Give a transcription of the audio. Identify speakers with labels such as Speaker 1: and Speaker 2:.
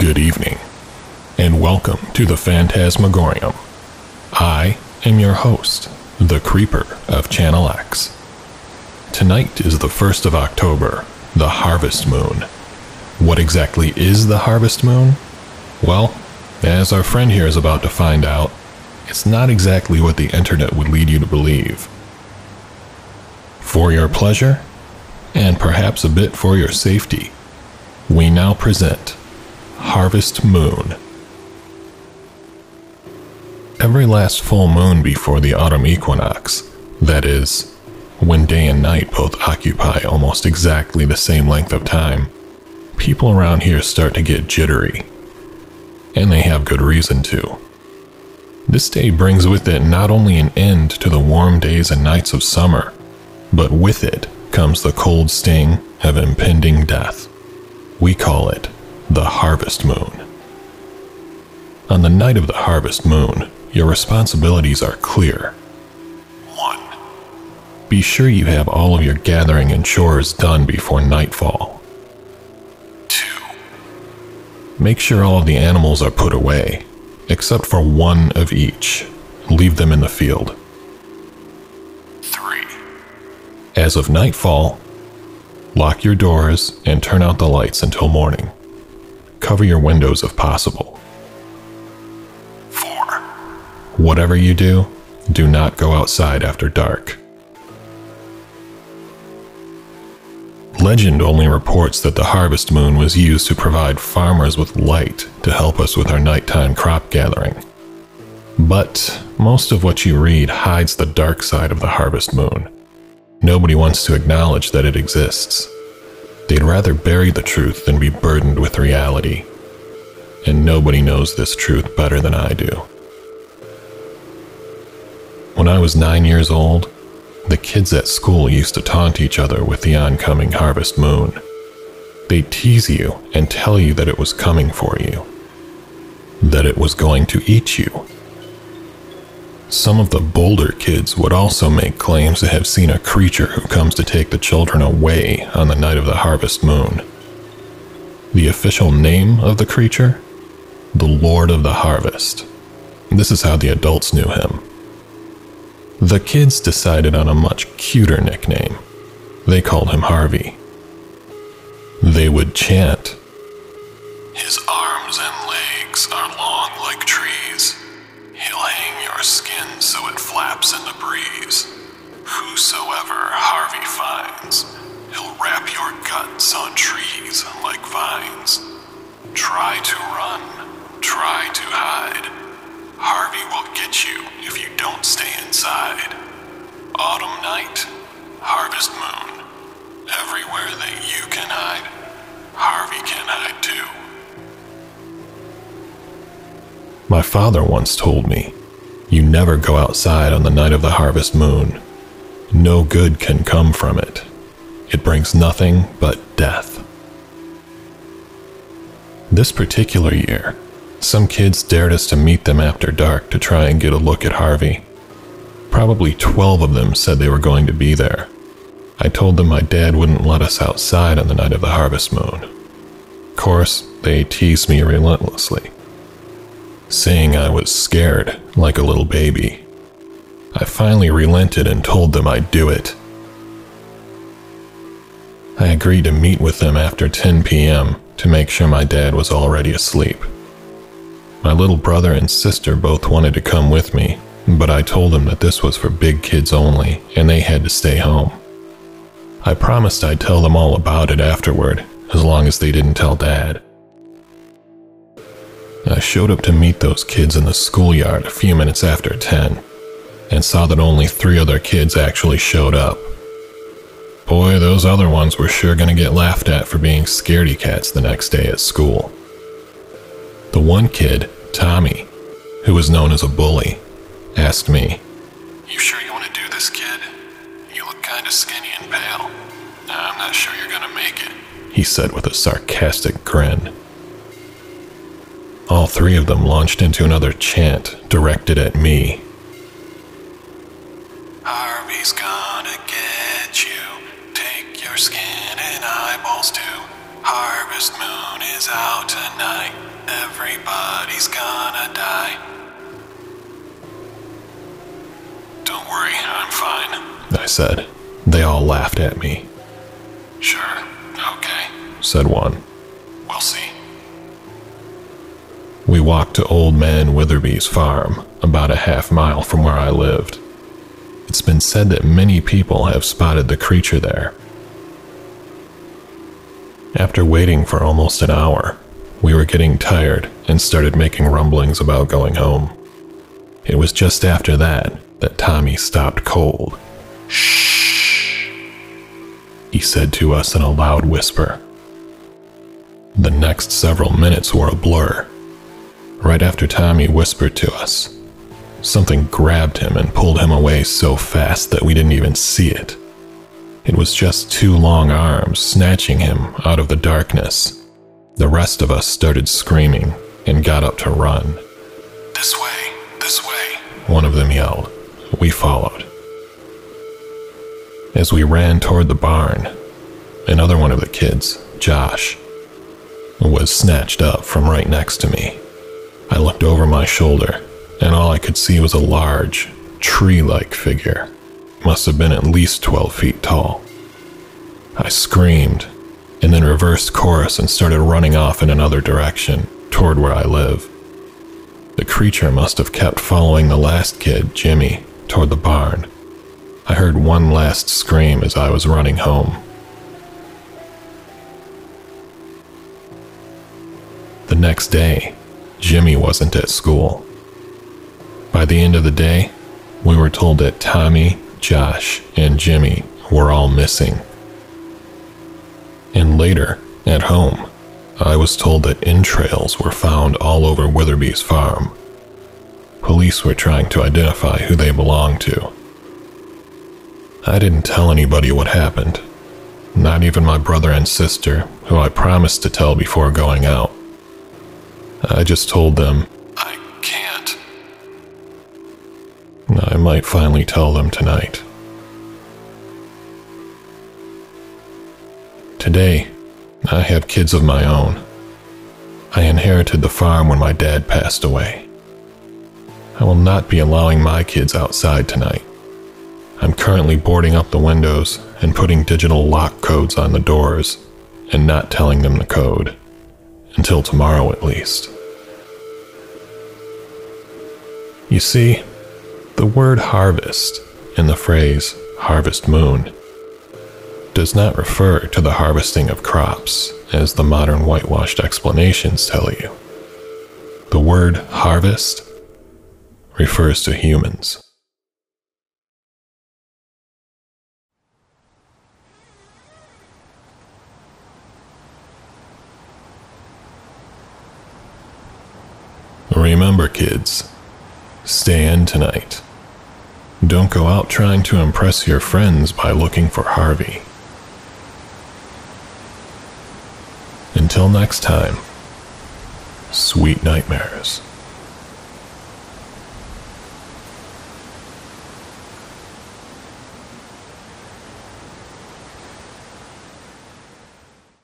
Speaker 1: Good evening, and welcome to the Phantasmagorium. I am your host, the Creeper of Channel X. Tonight is the 1st of October, the Harvest Moon. What exactly is the Harvest Moon? Well, as our friend here is about to find out, it's not exactly what the internet would lead you to believe. For your pleasure, and perhaps a bit for your safety, we now present Harvest Moon. Every last full moon before the autumn equinox, that is, when day and night both occupy almost exactly the same length of time, people around here start to get jittery. And they have good reason to. This day brings with it not only an end to the warm days and nights of summer, but with it comes the cold sting of impending death. We call it the harvest moon. On the night of the harvest moon, your responsibilities are clear. 1. Be sure you have all of your gathering and chores done before nightfall. 2. Make sure all of the animals are put away, except for one of each. Leave them in the field. 3. As of nightfall, lock your doors and turn out the lights until morning. Cover your windows if possible. 4. Whatever you do, do not go outside after dark. Legend only reports that the harvest moon was used to provide farmers with light to help us with our nighttime crop gathering. But most of what you read hides the dark side of the harvest moon. Nobody wants to acknowledge that it exists. They'd rather bury the truth than be burdened with reality. And nobody knows this truth better than I do. When I was nine years old, the kids at school used to taunt each other with the oncoming harvest moon. They'd tease you and tell you that it was coming for you, that it was going to eat you. Some of the bolder kids would also make claims to have seen a creature who comes to take the children away on the night of the harvest moon. The official name of the creature? The Lord of the Harvest. This is how the adults knew him. The kids decided on a much cuter nickname. They called him Harvey. They would chant, His arms and legs are long like trees. He'll hang your skin so it flaps in the breeze. Whosoever Harvey finds, he'll wrap your guts on trees like vines. Try to run, try to hide. Harvey will get you if you don't stay inside. Autumn night, harvest moon. Everywhere that you can hide, Harvey can hide too. My father once told me, You never go outside on the night of the harvest moon. No good can come from it. It brings nothing but death. This particular year, some kids dared us to meet them after dark to try and get a look at Harvey. Probably 12 of them said they were going to be there. I told them my dad wouldn't let us outside on the night of the harvest moon. Of course, they teased me relentlessly, saying I was scared like a little baby. I finally relented and told them I'd do it. I agreed to meet with them after 10 p.m. to make sure my dad was already asleep. My little brother and sister both wanted to come with me, but I told them that this was for big kids only and they had to stay home. I promised I'd tell them all about it afterward, as long as they didn't tell Dad. I showed up to meet those kids in the schoolyard a few minutes after 10 and saw that only three other kids actually showed up. Boy, those other ones were sure gonna get laughed at for being scaredy cats the next day at school. The one kid, Tommy, who was known as a bully, asked me, You sure you want to do this, kid? You look kind of skinny and pale. I'm not sure you're gonna make it, he said with a sarcastic grin. All three of them launched into another chant directed at me. Harvey's gonna get you. Take your skin and eyeballs too. Harvest moon is out tonight. Everybody's gonna die. Don't worry, I'm fine, I said. They all laughed at me. Sure, okay, said one. We walked to Old Man Witherby's farm, about a half mile from where I lived. It's been said that many people have spotted the creature there. After waiting for almost an hour, we were getting tired and started making rumblings about going home. It was just after that that Tommy stopped cold. Shh, he said to us in a loud whisper. The next several minutes were a blur. Right after Tommy whispered to us, something grabbed him and pulled him away so fast that we didn't even see it. It was just two long arms snatching him out of the darkness. The rest of us started screaming and got up to run. This way, this way, one of them yelled. We followed. As we ran toward the barn, another one of the kids, Josh, was snatched up from right next to me. I looked over my shoulder, and all I could see was a large, tree like figure. Must have been at least 12 feet tall. I screamed, and then reversed course and started running off in another direction, toward where I live. The creature must have kept following the last kid, Jimmy, toward the barn. I heard one last scream as I was running home. The next day, Jimmy wasn't at school. By the end of the day, we were told that Tommy, Josh, and Jimmy were all missing. And later, at home, I was told that entrails were found all over Witherby's farm. Police were trying to identify who they belonged to. I didn't tell anybody what happened, not even my brother and sister, who I promised to tell before going out. I just told them, I can't. I might finally tell them tonight. Today, I have kids of my own. I inherited the farm when my dad passed away. I will not be allowing my kids outside tonight. I'm currently boarding up the windows and putting digital lock codes on the doors and not telling them the code. Until tomorrow, at least. You see, the word harvest in the phrase harvest moon does not refer to the harvesting of crops, as the modern whitewashed explanations tell you. The word harvest refers to humans. Remember, kids, stay in tonight. Don't go out trying to impress your friends by looking for Harvey. Until next time, sweet nightmares.